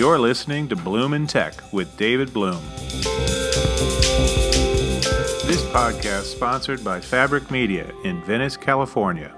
You're listening to Bloom in Tech with David Bloom. This podcast sponsored by Fabric Media in Venice, California.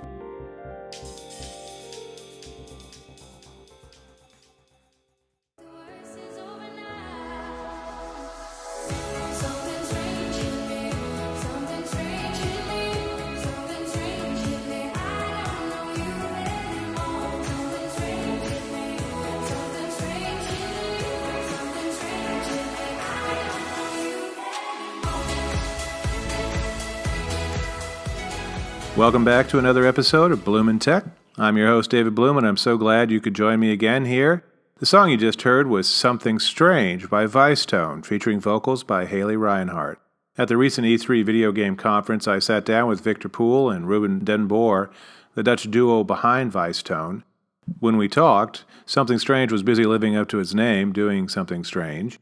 Welcome back to another episode of Bloom in Tech. I'm your host, David Bloom, and I'm so glad you could join me again here. The song you just heard was Something Strange by Vicetone, featuring vocals by Haley Reinhart. At the recent E3 video game conference, I sat down with Victor Pool and Ruben Den Boer, the Dutch duo behind Vicetone. When we talked, Something Strange was busy living up to its name, doing something strange.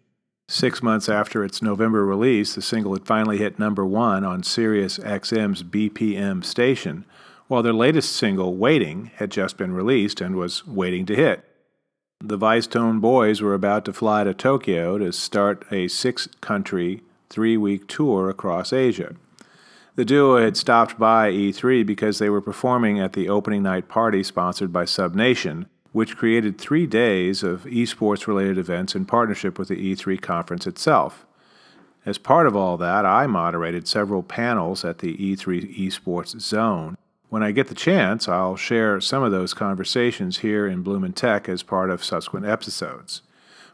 Six months after its November release, the single had finally hit number one on Sirius XM's BPM station, while their latest single, Waiting, had just been released and was waiting to hit. The Vicetone boys were about to fly to Tokyo to start a six country, three week tour across Asia. The duo had stopped by E3 because they were performing at the opening night party sponsored by SubNation, which created three days of esports related events in partnership with the E3 conference itself. As part of all that, I moderated several panels at the E3 Esports Zone. When I get the chance, I'll share some of those conversations here in Bloom in Tech as part of subsequent episodes.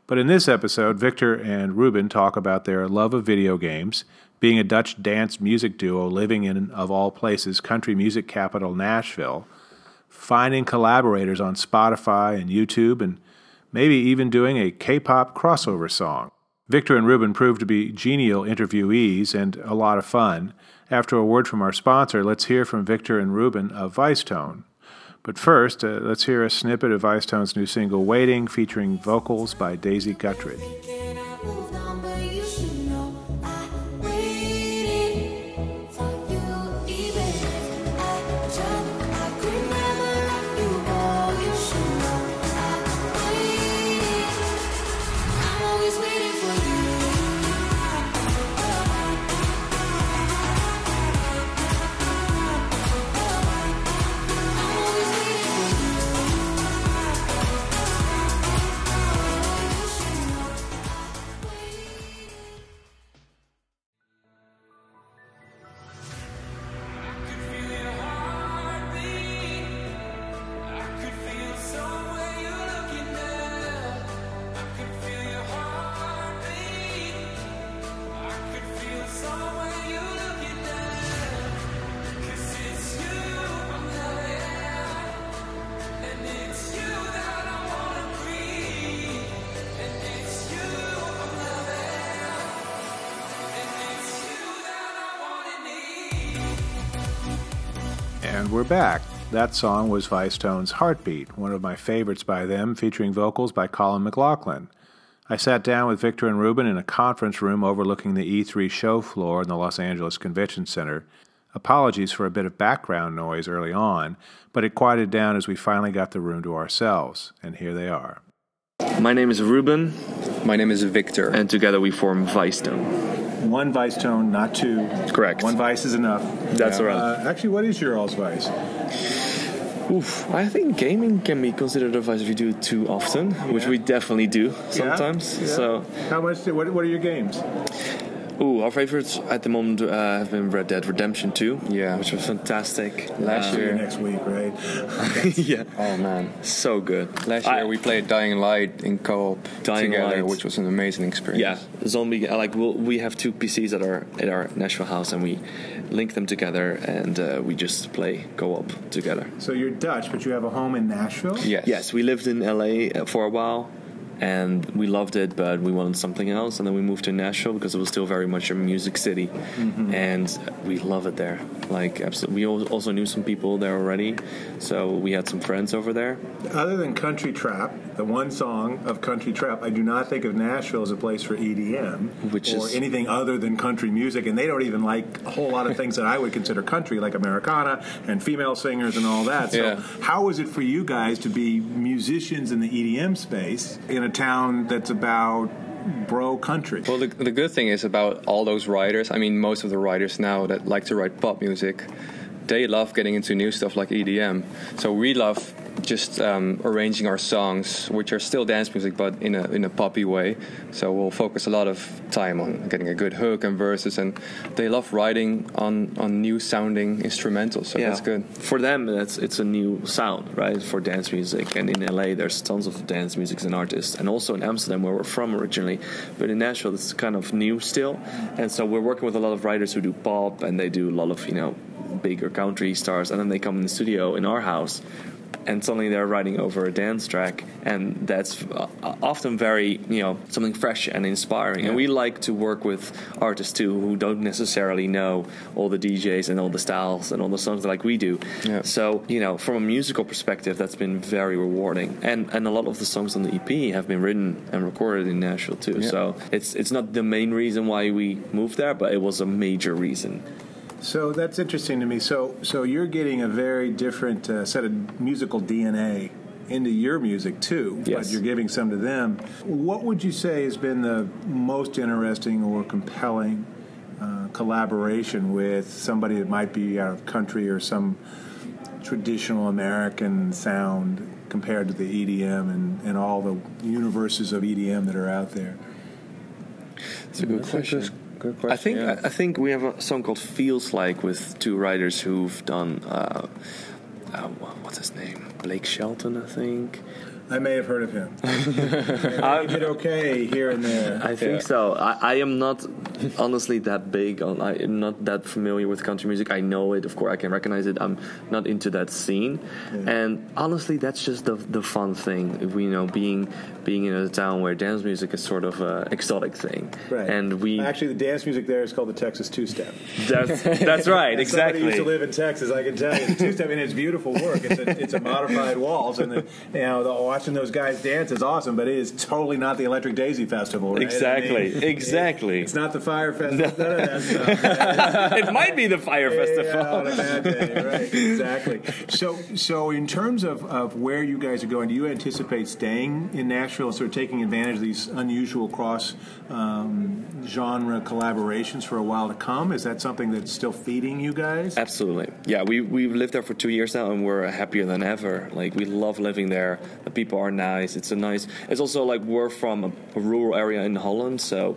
But in this episode, Victor and Ruben talk about their love of video games, being a Dutch dance music duo living in, of all places, country music capital Nashville, finding collaborators on Spotify and YouTube, and maybe even doing a K pop crossover song. Victor and Ruben proved to be genial interviewees and a lot of fun. After a word from our sponsor, let's hear from Victor and Ruben of Vicetone. But first, uh, let's hear a snippet of Vicetone's new single Waiting, featuring vocals by Daisy Guttridge. And we're back. That song was Vicetone's Heartbeat, one of my favorites by them, featuring vocals by Collin McLoughlin. I sat down with Victor and Ruben in a conference room overlooking the E3 show floor in the Los Angeles Convention Center. Apologies for a bit of background noise early on, but it quieted down as we finally got the room to ourselves, and here they are. My name is Ruben, My name is Victor. and together we form Vicetone. One vice tone, not two. Correct. One Vice is enough. That's all right. Uh, actually, what is your all's Vice? Oof, I think gaming can be considered a vice if you do it too often, which we definitely do sometimes. Yeah? So, how much? What, what are your games? Ooh, our favorites at the moment uh, have been Red Dead Redemption 2, Yeah. which was fantastic. Last you year, next week, right? yeah, oh man, so good. last I- year we played Dying Light in co-op Dying together, Light. which was an amazing experience. Yeah, zombie. uh, Like we'll, we have two PCs at our at our Nashville house, and we link them together, and uh, we just play co-op together. So you're Dutch, but you have a home in Nashville. Yes. Yes, we lived in LA for a while, and we loved it, but we wanted something else, and then we moved to Nashville because it was still very much a music city, mm-hmm. and we love it there. Like, absolutely. We also knew some people there already, so we had some friends over there. Other than country trap, the one song of country trap, I do not think of Nashville as a place for EDM Which or is- anything other than country music, and they don't even like a whole lot of things that I would consider country, like Americana and female singers and all that. So, Yeah. how is it for you guys to be musicians in the EDM space in a town that's about bro country? Well, the, the good thing is about all those writers. I mean, most of the writers now that like to write pop music, they love getting into new stuff like EDM. So we love just um, arranging our songs, which are still dance music, but in a in a poppy way. So we'll focus a lot of time on getting a good hook and verses, and they love writing on on new sounding instrumentals. So that's good. For them, that's it's a new sound, right, for dance music. And in LA, there's tons of dance music and artists, and also in Amsterdam, where we're from originally. But in Nashville, it's kind of new still. And so we're working with a lot of writers who do pop, and they do a lot of you know bigger country stars, and then they come in the studio in our house. And suddenly they're writing over a dance track, and that's uh, often very, you know, something fresh and inspiring. And we like to work with artists too who don't necessarily know all the DJs and all the styles and all the songs like we do. Yeah. So, you know, from a musical perspective, that's been very rewarding. And and a lot of the songs on the EP have been written and recorded in Nashville too. Yeah. So it's it's not the main reason why we moved there, but it was a major reason. So that's interesting to me. So, so you're getting a very different uh, set of musical DNA into your music too, but Yes. you're giving some to them. What would you say has been the most interesting or compelling uh, collaboration with somebody that might be out of country or some traditional American sound compared to the EDM and, and all the universes of EDM that are out there? It's a good That's a question. Good- question, I think yeah. I think we have a song called "Feels Like" with two writers who've done. Uh, uh, what's his name? Blake Shelton, I think. I may have heard of him. I did okay here and there. I think Yeah. so. I, I am not honestly that big on. I am not that familiar with country music. I know it, of course, I can recognize it. I'm not into that scene, and honestly, that's just the the fun thing. We you know being being in a town where dance music is sort of an exotic thing, Right. and we actually the dance music there is called the Texas two step. that's that's right, exactly. Somebody used to live in Texas. I can tell you, the two step and it's beautiful work. It's a, it's a modified waltz, and the, you know the, watching those guys dance is awesome. But it is totally not the Electric Daisy Festival. Right? Exactly, I mean, exactly. It's not the Fyre Festival. None of that stuff. it might be the Fyre Yeah, Festival. on a bad day, right? Exactly. So, so in terms of, of where you guys are going, do you anticipate staying in Nashville and sort of taking advantage of these unusual cross um, genre collaborations for a while to come? Is that something that's still feeding you guys? Absolutely. Yeah, we, we've lived there for two years now and we're happier than ever. Like, we love living there. The people are nice. It's a nice. It's also like we're from a, a rural area in Holland, so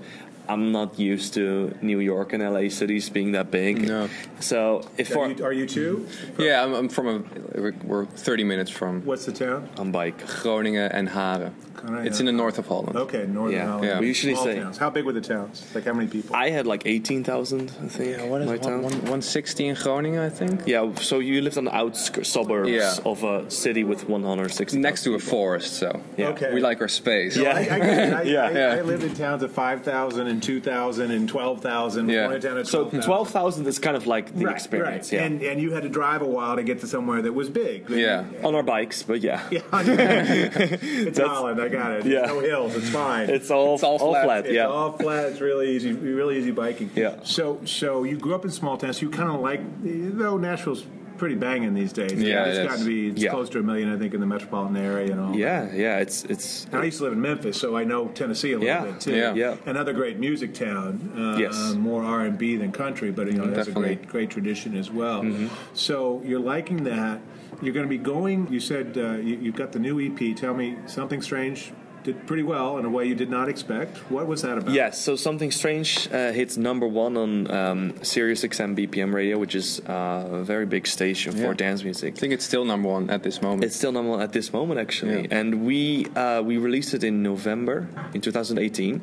I'm not used to New York and LA cities being that big. No. So, if Are you, are you too? Yeah, I'm, I'm from a. we're- We're 30 minutes from What's the town? on bike. Groningen and Haren. Groningen. It's in the north of Holland. Okay, northern Yeah. Holland. Yeah. We usually Small say- towns. How big were the towns? Like how many people? I had like 18,000, I think. Yeah, what is my it? town. One, one, 160 in Groningen, I think. Yeah, so you lived on the outskirts suburbs Yeah. of a city with 160. Next to a forest, so Yeah. Okay. we like our space. No, I, I. I, Yeah. I, Yeah. I lived in towns of 5,000 and 2,000 and 12,000. Yeah. One in town of So 12,000. 12,000 is kind of like the right, experience. Right. Yeah. And, and you had to drive a while to get to somewhere that was big. Yeah. on our bikes, but yeah. Yeah, it's Holland. I got it. Yeah. No hills. It's fine. It's all, It's all all flat. flat. It's yeah. all flat. It's really easy. Really easy biking. Yeah. So, so you grew up in small towns. So you kind of like, though Nashville's pretty banging these days. Yeah, it's it got to be it's Yeah. close to a million, I think, in the metropolitan area and all. yeah, yeah. It's it's And I used to live in Memphis, so I know Tennessee a little Yeah, bit too. yeah. yeah. Another great music town. Uh, Yes. more R and B than country, but you know that's Definitely. a great great tradition as well. Mm-hmm. So you're liking that. You're going to be going. You said uh, you, you've got the new EP. Tell me something strange. Did pretty well in a way you did not expect. What was that about? Yes, so Something Strange uh, hits number one on um, Sirius XM BPM radio, which is uh, a very big station for dance music. I think it's still number one at this moment. It's still number one at this moment, actually. Yeah. And we uh, we released it in November in 2018,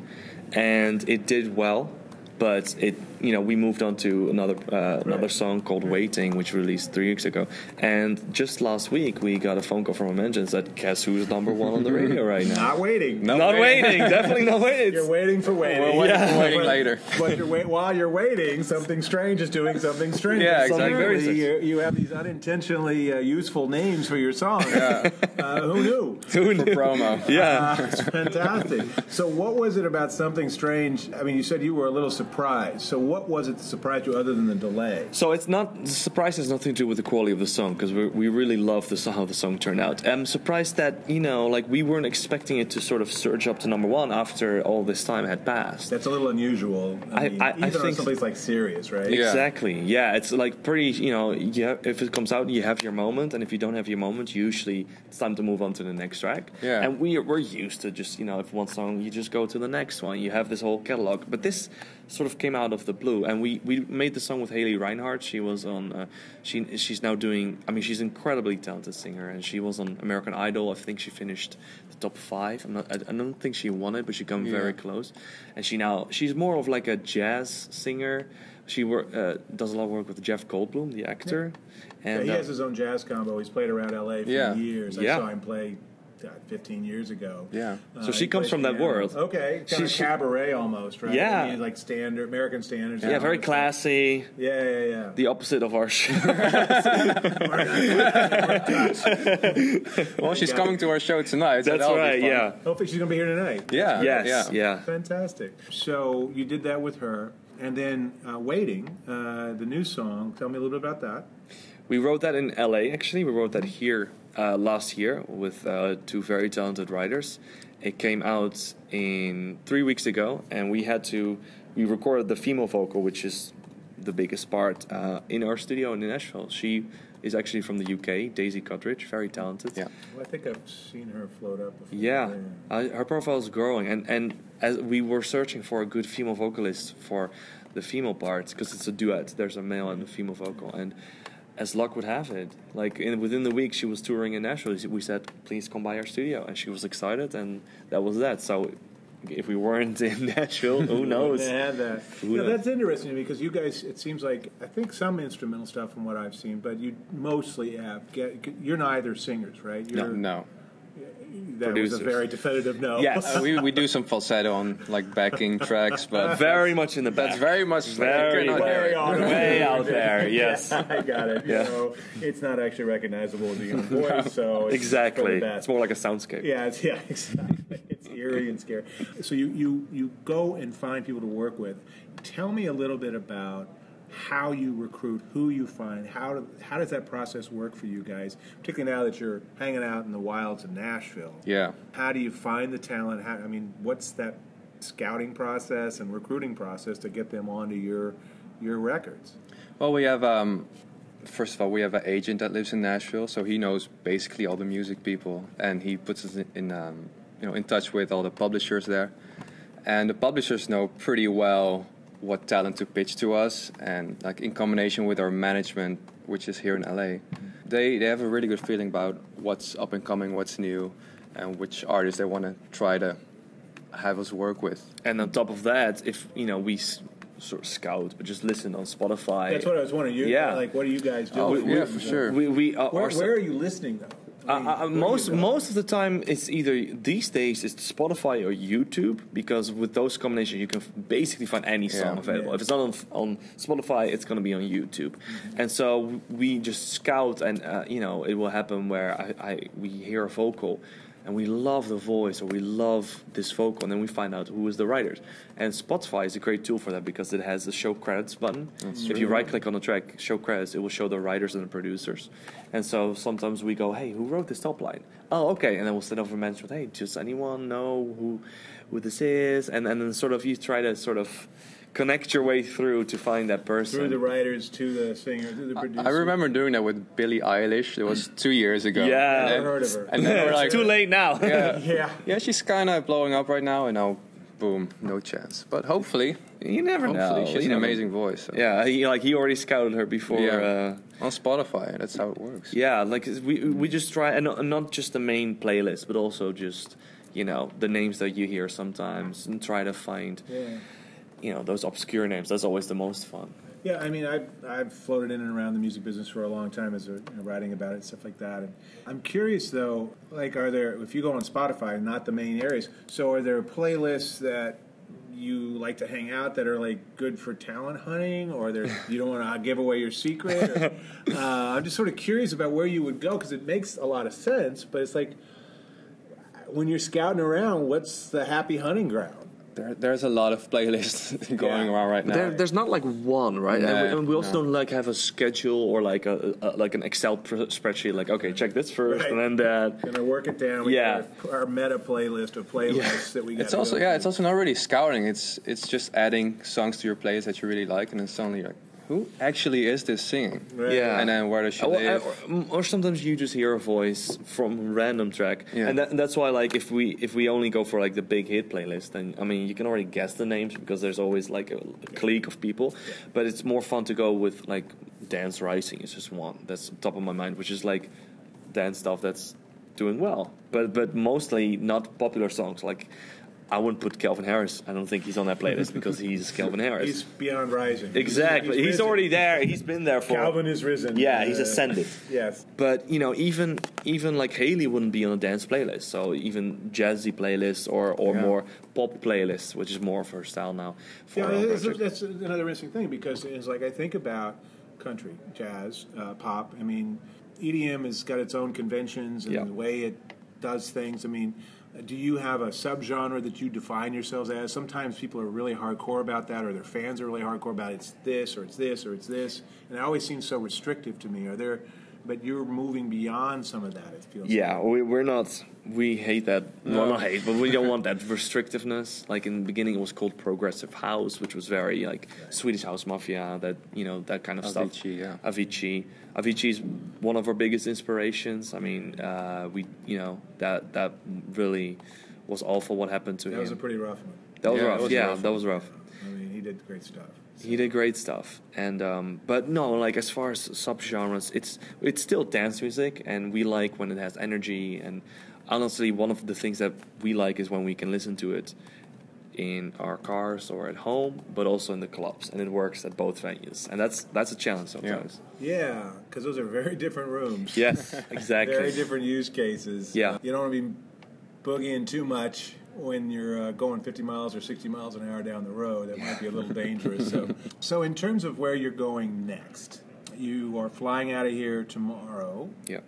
and it did well, but it you know, we moved on to another uh, another song called "Waiting," which released three weeks ago. And just last week, we got a phone call from a manager that said, "Guess who's number one on the radio right now?" Not waiting. No. Not waiting, definitely not waiting. You're waiting for waiting. We're waiting Yeah. for waiting But- later. But you're wait, while you're waiting, something strange is doing something strange. Yeah, exactly. apparently Very You, you have these unintentionally uh, useful names for your songs. Uh, who knew? Who For knew? promo. Yeah. Uh, it's fantastic. So, what was it about something strange? I mean, you said you were a little surprised. So, what was it that surprised you other than the delay? So it's not the surprise has nothing to do with the quality of the song because we we really love the how the song turned out. I'm surprised that you know like we weren't expecting it to sort of surge up to number one after all this time had passed. That's a little unusual. I- mean, I- I even on think- someplace like Sirius, right? Yeah. Exactly. Yeah, it's like pretty. You know, you have, if it comes out, you have your moment, and if you don't have your moment, usually it's time to move on to the next track. Yeah. And we we're used to just you know if one song you just go to the next one. You have this whole catalog, but this sort of came out of the blue, and we we made the song with Haley Reinhart. She was on. Uh, she she's now doing. I mean, she's an incredibly talented singer, and she was on American Idol. I think she finished the top five. I'm not. I, I don't think she won it, but she came Yeah. very close. And she now she's more of like a jazz singer. She work, uh, does a lot of work with Jeff Goldblum, the actor. Yeah, And he uh, has his own jazz combo. He's played around LA for Yeah. years. I Yeah. saw him play 15 years ago. Yeah. So Uh, she comes from that piano. world. Okay, kind She- of she- cabaret almost, right? Yeah. I mean, like standard American standards. yeah, very classy. Yeah, yeah, yeah. The opposite of our show. Well, she's coming to our show tonight. so That's that'll right. Yeah. Hopefully, she's gonna be here tonight. Yeah. Yes. Yeah. Yeah. Fantastic. So you did that with her, and then uh, waiting, uh, the new song. Tell me a little bit about that. We wrote that in LA. Actually, we wrote that here uh, last year with uh, two very talented writers. It came out in three weeks ago, and we had to. We recorded the female vocal, which is the biggest part, uh, in our studio in Nashville. She is actually from the UK, Daisy Guttridge, very talented. Yeah. Well, I think I've seen her float up. Before. Yeah, uh, her profile is growing, and and as we were searching for a good female vocalist for the female parts, because it's a duet. There's a male and a female vocal, and as luck would have it, like in, within the week she was touring in Nashville. We said, "Please come by our studio," and she was excited, and that was that. So. If we weren't in Nashville, who knows? They had that. Who Yeah, knows? that's interesting to me because you guys. It seems like I think some instrumental stuff from what I've seen, but you mostly have. Get, you're neither singers, right? You're, No. That was a very definitive no. Yes. Uh, we, we do some falsetto on like backing tracks, but Very much in the back. that's very much Very, you cannot Way out way out there. Yes. I got it. You Yeah. know, it's not actually recognizable as a human voice, so it's Exactly. It's more like a soundscape. Yeah, it's, yeah, exactly. It's eerie and scary. So you, you, you go and find people to work with. Tell me a little bit about how you recruit, who you find, how do, how does that process work for you guys, particularly now that you're hanging out in the wilds of Nashville. Yeah. How do you find the talent? How, I mean, what's that scouting process and recruiting process to get them onto your your records? Well, we have um, first of all we have an agent that lives in Nashville, so he knows basically all the music people, and he puts us in, in um, you know in touch with all the publishers there, and the publishers know pretty well what talent to pitch to us, and like in combination with our management, which is here in LA, they they have a really good feeling about what's up and coming, what's new, and which artists they want to try to have us work with. And on top of that, if you know we s- sort of scout, but just listen on Spotify. That's what I was wondering. You, Yeah. Like, what are you guys doing? Oh, with- yeah, with- for sure. we we uh, Where, where are you listening though? Uh, I uh, where do you most most of the time, it's either these days it's Spotify or YouTube because with those combinations you can f- basically find any song Yeah. available. Yeah. If it's not on, on Spotify, it's going to be on YouTube, Mm-hmm. and so we just scout, and uh, you know it will happen where I, I we hear a vocal. And we love the voice, or we love this vocal, and then we find out who is the writers. And Spotify is a great tool for that because it has the show credits button. if you right click on the track, show credits, it will show the writers and the producers. And so sometimes we go, "Hey, who wrote this top line?" Oh, okay, and then we'll send over a management. Hey, does anyone know who who this is? And and then sort of you try to sort of connect your way through to find that person. through the writers to the singer to the producer. I remember doing that with Billie Eilish. It was two years ago. Yeah. And then- heard of her. And then we're like, it's too late now. Yeah, Yeah. yeah, she's kind of blowing up right now, and now, boom, no chance. But hopefully, you never hopefully, know. she has You an never- amazing voice. so. Yeah, he, like he already scouted her before. Yeah. Uh, on Spotify. That's how it works. Yeah, like we we just try and not, not just the main playlist, but also just you know the names that you hear sometimes, and try to find Yeah. You know those obscure names. That's always the most fun. Yeah, I mean, I've, I've floated in and around the music business for a long time as a, you know, writing about it and stuff like that. And I'm curious though, like, are there, if you go on Spotify, not the main areas, so are there playlists that you like to hang out that are like good for talent hunting, or there you don't want to give away your secret? Or, uh, I'm just sort of curious about where you would go because it makes a lot of sense, but it's like when you're scouting around, what's the happy hunting ground? There, there's a lot of playlists going Yeah. around right now. There, there's not like one, right? No, and, we, and we also no. don't like have a schedule or like a, a like an Excel pr- spreadsheet. Like, okay, check this first Right. and then that. Gonna work it down. We Yeah. our, our meta playlist of playlists that we. It's also yeah, through. it's also not really scouting. It's it's just adding songs to your playlist that you really like, and then suddenly you're like, who actually is this singing? Right. Yeah. And then where does she Or, live? or, or sometimes you just hear a voice from random track, Yeah. and, that, and that's why like if we if we only go for like the big hit playlist, then I mean you can already guess the names because there's always like a, a clique of people, but it's more fun to go with like Dance Rising is just one that's top of my mind, which is like dance stuff that's doing well, but but mostly not popular songs like. I wouldn't put Calvin Harris. I don't think he's on that playlist because he's Calvin Harris. He's beyond rising. exactly. He's, risen. already there. He's been there for. Calvin is risen. Yeah, he's Uh, ascended. Yes. But you know, even even like Haley wouldn't be on a dance playlist. So even jazzy playlists or or Yeah. more pop playlists, which is more of her style now. Yeah, her own it's- project. that's another interesting thing because it's like I think about country, jazz, uh, pop. I mean, EDM has got its own conventions and Yeah. the way it does things. I mean, do you have a subgenre that you define yourselves as? Sometimes people are really hardcore about that, or their fans are really hardcore about it. it's this or it's this or it's this, and it always seems so restrictive to me. Are there? But you're moving beyond some of that. It feels. Yeah, we, we're not. We hate that. No. Well, not hate, but we don't want that restrictiveness. Like in the beginning, it was called progressive house, which was very like Swedish House Mafia. That you know that kind of stuff. Avicii, yeah. Avicii. Avicii is one of our biggest inspirations. I mean, uh, we you know that that really was awful. What happened to That him? That was a pretty rough one. that was Yeah, rough. was yeah, rough. that was rough. I mean, he did great stuff. He did great stuff, and um, but no, like as far as subgenres, it's it's still dance music, and we like when it has energy. And honestly, one of the things that we like is when we can listen to it in our cars or at home, but also in the clubs, and it works at both venues, and that's that's a challenge sometimes. Yeah, because those are very different rooms. Yes, exactly. Very different use cases. Yeah. You don't want to be boogieing too much when you're uh, going 50 miles or 60 miles an hour down the road. That might be a little dangerous. So, so in terms of where you're going next, you are flying out of here tomorrow Yeah,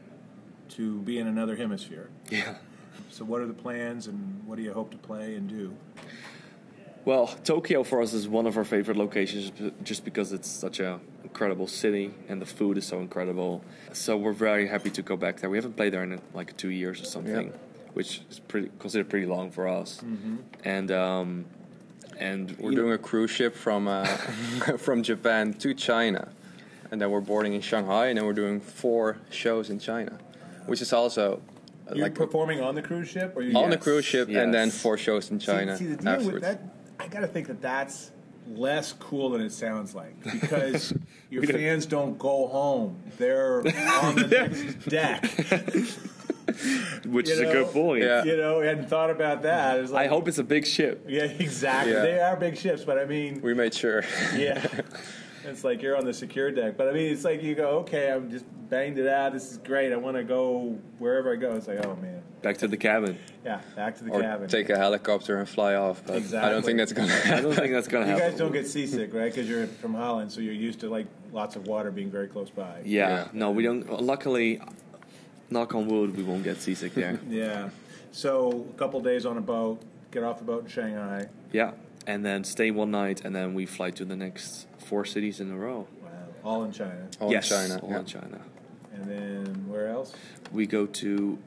to be in another hemisphere. yeah. So, what are the plans and what do you hope to play and do? Well, Tokyo for us is one of our favorite locations just because it's such a incredible city and the food is so incredible. So we're very happy to go back there. We haven't played there in like two years or something, Yeah. Which is pretty considered pretty long for us. And um, and We're you doing know- a cruise ship from uh, from Japan to China, and then we're boarding in Shanghai, and then we're doing four shows in China, which is also uh, You're like performing on the cruise ship, or you on the cruise ship, and then four shows in China See, see the deal afterwards. with that, I got to think that that's less cool than it sounds like because your fans don't go home; they're on the next deck. which you is a good point. Yeah. You know, hadn't thought about that. It's I like, hope it's a big ship. Yeah, exactly. Yeah. They are big ships, but I mean, we made sure. yeah. It's like you're on the secure deck, but I mean, it's like you go, okay, I'm just banged it out. This is great. I want to go wherever I go. It's like, oh man, Back to the cabin. yeah, back to the or cabin. take a helicopter and fly off. But I don't think that's gonna. I don't think that's gonna happen. you happen. guys don't get seasick, right? Because you're from Holland, so you're used to like lots of water being very close by. Yeah, Yeah. no, we don't. Luckily, knock on wood, we won't get seasick there. Yeah. So a couple days on a boat, get off the boat in Shanghai. yeah, and then stay one night, and then we fly to the next four cities in a row. Wow. All in China. All yes, in China. all yeah. in China. And then where else? We go to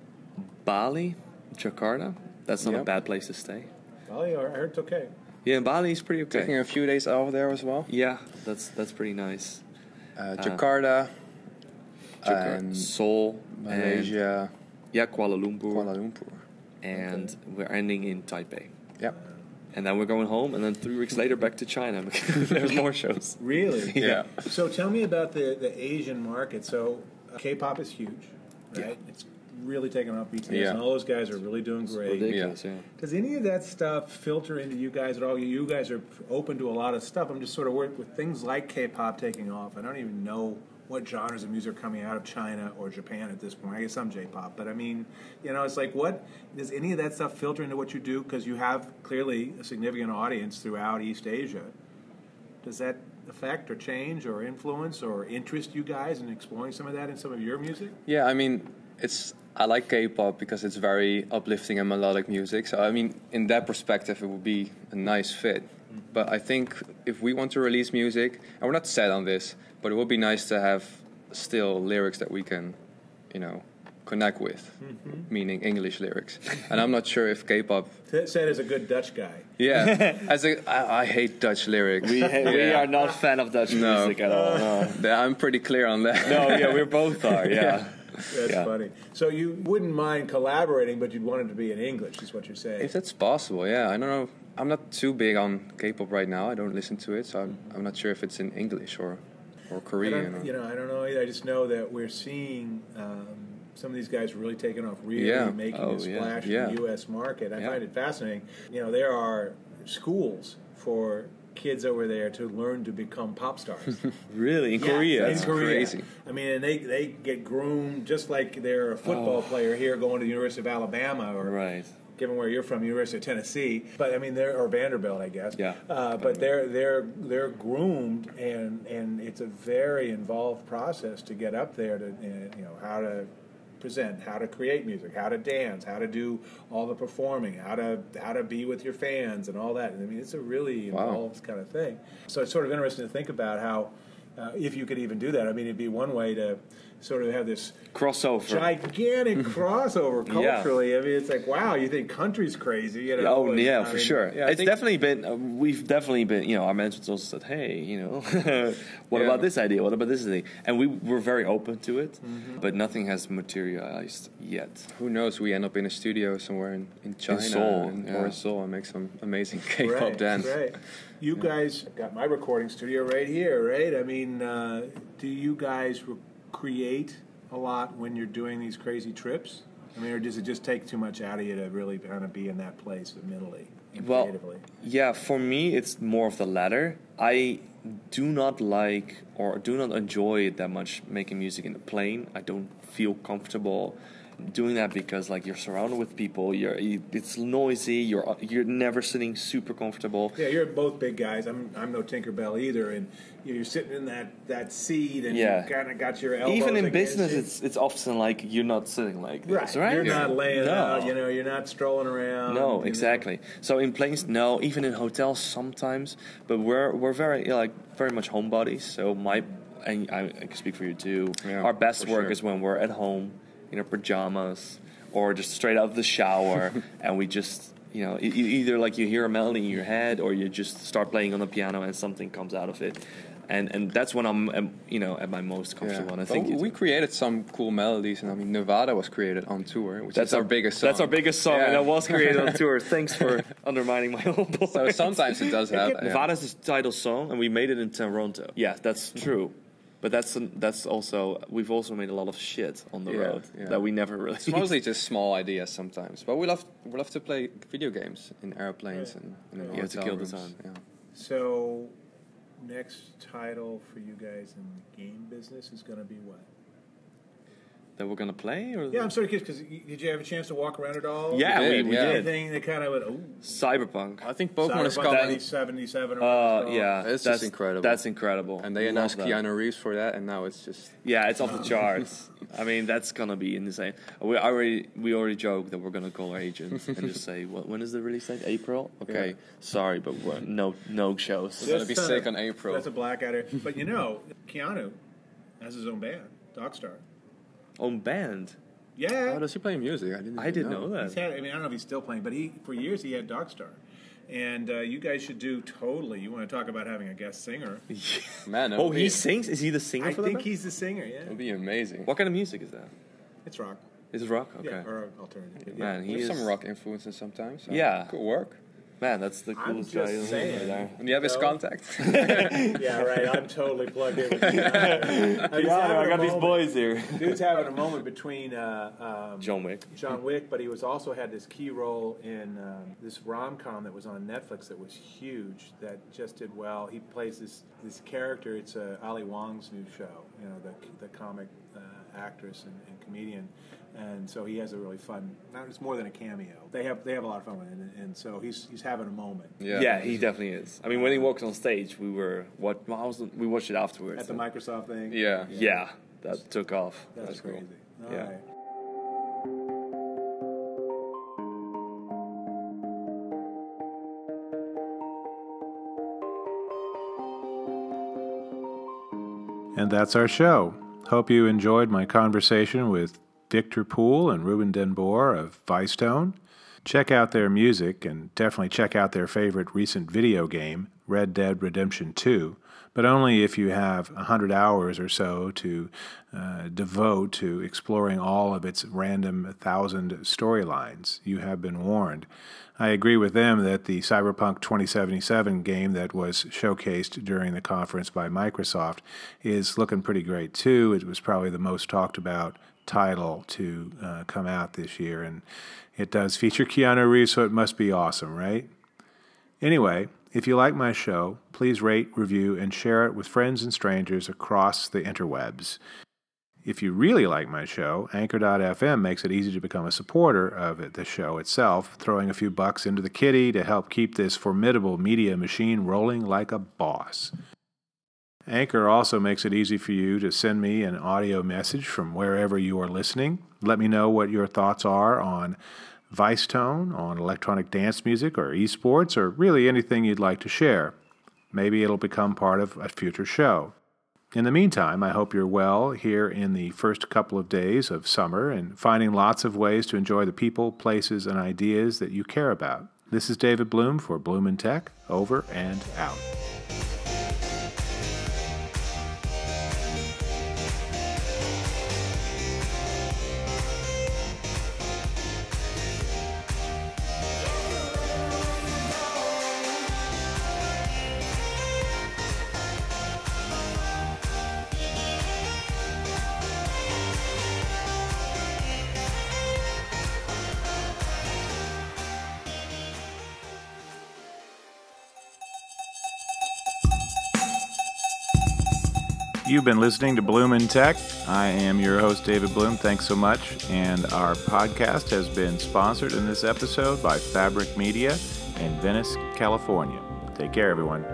Bali, Jakarta. That's not a bad place to stay. Bali, I heard it's okay. Yeah, Bali is pretty okay. Taking a few days off there as well. yeah, that's that's pretty nice. Uh, Jakarta, Jakarta, and Seoul, and, Malaysia, yeah, Kuala Lumpur, Kuala Lumpur. and we're ending in Taipei. Yep. And then we're going home, and then three weeks later back to China because there's more shows. Really? Yeah. So tell me about the, the Asian market. So uh, K-pop is huge, right? It's really taking off. BTS Yeah. and all those guys are really doing great. Ridiculous, yeah. Does any of that stuff filter into you guys at all? You guys are open to a lot of stuff. I'm just sort of worried with things like K-pop taking off. I don't even know what genres of music are coming out of China or Japan at this point. I guess some J-pop, but I mean, you know, it's like what does any of that stuff filter into what you do? Because you have clearly a significant audience throughout East Asia. Does that affect or change or influence or interest you guys in exploring some of that in some of your music? Yeah, I mean, it's I like K-pop because it's very uplifting and melodic music. So I mean, in that perspective, it would be a nice fit. But I think if we want to release music, and we're not set on this, but it would be nice to have still lyrics that we can, you know, connect with, mm-hmm. meaning English lyrics. and I'm not sure if K-pop. Said as a good Dutch guy. Yeah, as a I, I hate Dutch lyrics. We, ha- we are not fan of Dutch No. music at all. No. I'm pretty clear on that. no, yeah, we both are. Yeah. That's Yeah. funny. So you wouldn't mind collaborating, but you'd want it to be in English, is what you're saying. If that's possible, yeah. I don't know. I'm not too big on K-pop right now. I don't listen to it, so I'm, I'm not sure if it's in English or or Korean. or, you know, I don't know. either. I just know that we're seeing um, some of these guys really taking off, really Yeah. making Oh, a splash Yeah. in the U.S. market. I find it fascinating. You know, there are schools for kids over there to learn to become pop stars. Really? In Korea? in Korea. crazy. I mean, and they they get groomed just like they're a football Oh. player here going to the University of Alabama or Right. given where you're from, University of Tennessee. But I mean, they're or Vanderbilt, I guess. Yeah. Uh, but they're they're they're groomed, and and it's a very involved process to get up there to you know how to present, how to create music, how to dance, how to do all the performing, how to how to be with your fans, and all that. I mean, it's a really Wow. involved kind of thing. So it's sort of interesting to think about how. Uh, if you could even do that, I mean, it'd be one way to sort of have this Crossover. gigantic crossover Yeah. culturally. I mean, it's like wow, you think country's crazy, you know? Oh and, yeah, I for mean, sure. yeah, it's definitely been. Uh, we've definitely been. You know, our management also said, "Hey, you know, what Yeah. about this idea? What about this idea?" And we were very open to it, Mm-hmm. but nothing has materialized yet. Who knows? We end up in a studio somewhere in, in China Seoul, and, yeah. or in Seoul and make some amazing K-pop Right, dance. right. You guys got my recording studio right here, right? I mean, uh, do you guys re- create a lot when you're doing these crazy trips? I mean, or does it just take too much out of you to really kind of be in that place mentally and Well, creatively? yeah, for me, it's more of the latter. I do not like or do not enjoy it that much making music in a plane. I don't feel comfortable doing that because like you're surrounded with people. You're you, it's noisy. You're you're never sitting super comfortable. Yeah, you're both big guys. I'm I'm no Tinkerbell either, and you're sitting in that, that seat, and Yeah. you kind of got your elbows. Even in business, it. it's it's often like you're not sitting like this, right? You're not laying No. out. You know, you're not strolling around. you No, know. exactly. So in planes, no. Even in hotels, sometimes. But we're we're very like very much homebodies. So my and I, I can speak for you too. Yeah, Our best work sure. is when we're at home in our pajamas or just straight out of the shower, and we just you know either like you hear a melody in your head or you just start playing on the piano and something comes out of it. And, and that's when I'm, um, you know, at my most comfortable. And I But think we it- created some cool melodies, and I mean, Nevada was created on tour, which that's is our, biggest song. That's our biggest song, and Yeah. that was created on tour. Thanks for undermining my own point. So sometimes it does happen. yeah. Nevada's the title song, and we made it in Toronto. Yeah, that's true. But that's that's also we've also made a lot of shit on the Yeah, road yeah. that we never really. It's mostly just small ideas sometimes, but we love we love to play video games in airplanes and, and in Yeah, to hotel kill the rooms. time. Yeah. So, next title for you guys in the game business is going to be what? That we're gonna play, or Yeah, I'm sort of curious because did you have a chance to walk around at all? Yeah, We we, did, we yeah. did. Anything that kind of went, ooh, Cyberpunk. I think Pokemon is Cyberpunk coming, 2077 or Uh, whatever it's yeah, It's just that's incredible. That's incredible. and they announced that. Keanu Reeves for that, and now it's just Yeah, it's off the charts. I mean, that's gonna be insane. We already we already joked that we're gonna call our agents and just say, "What? When is the release date? April? Okay, Yeah. sorry, but we're, no no shows." We're gonna be sick of- on April. That's a blackout. But you know, Keanu has his own band, Dogstar. On band. Yeah. Oh, does he play music? I didn't. I didn't know He's that. had, I mean, I don't know if he's still playing, but he for years he had Dogstar. And uh, you guys should do totally. You want to talk about having a guest singer? Man, Oh, would he sings. Is he the singer I for think he's the singer. Yeah, It would be amazing. What kind of music is that? it's rock. Is it rock? Okay. Yeah, or alternative. Man, he There's is some rock influences sometimes. So Yeah. could work. Man, that's the I'm coolest just guy in saying. over there. And you have his contact. yeah, right. I'm totally plugged in. With I got these boys here. Dude's having a moment between uh, um, John Wick. John Wick, but he was also had this key role in um, this rom com that was on Netflix that was huge. That just did well. He plays this this character. It's uh, Ali Wong's new show. You know, the the comic uh, actress and, and comedian. And so he has a really fun. It's more than a cameo. They have they have a lot of fun with it, and, and so he's he's having a moment Yeah. he definitely is. I mean, when he walked on stage, we were what? well, I was, we watched it afterwards. at the Microsoft thing. Yeah. Yeah, that took off. that's, That's cool. crazy. All Yeah. right. And that's our show. Hope you enjoyed my conversation with Victor Pool and Ruben den Boer of Vicetone. Check out their music and definitely check out their favorite recent video game, Red Dead Redemption 2, but only if you have 100 hours or so to uh, devote to exploring all of its random thousand storylines. You have been warned. I agree with them that the Cyberpunk 2077 game that was showcased during the conference by Microsoft is looking pretty great too. It was probably the most talked about title to uh, come out this year, and it does feature Keanu Reeves, so it must be awesome, right? Anyway, if you like my show, please rate, review, and share it with friends and strangers across the interwebs. If you really like my show, Anchor.fm makes it easy to become a supporter of it, the show itself, throwing a few bucks into the kitty to help keep this formidable media machine rolling like a boss. Anchor also makes it easy for you to send me an audio message from wherever you are listening. Let me know what your thoughts are on Vicetone, on electronic dance music or esports, or really anything you'd like to share. Maybe it'll become part of a future show. In the meantime, I hope you're well here in the first couple of days of summer and finding lots of ways to enjoy the people, places, and ideas that you care about. This is David Bloom for Bloom in Tech. Over and out. You've been listening to Bloom in Tech. I am your host, David Bloom. Thanks so much. And our podcast has been sponsored in this episode by Fabric Media in Venice, California. Take care, everyone.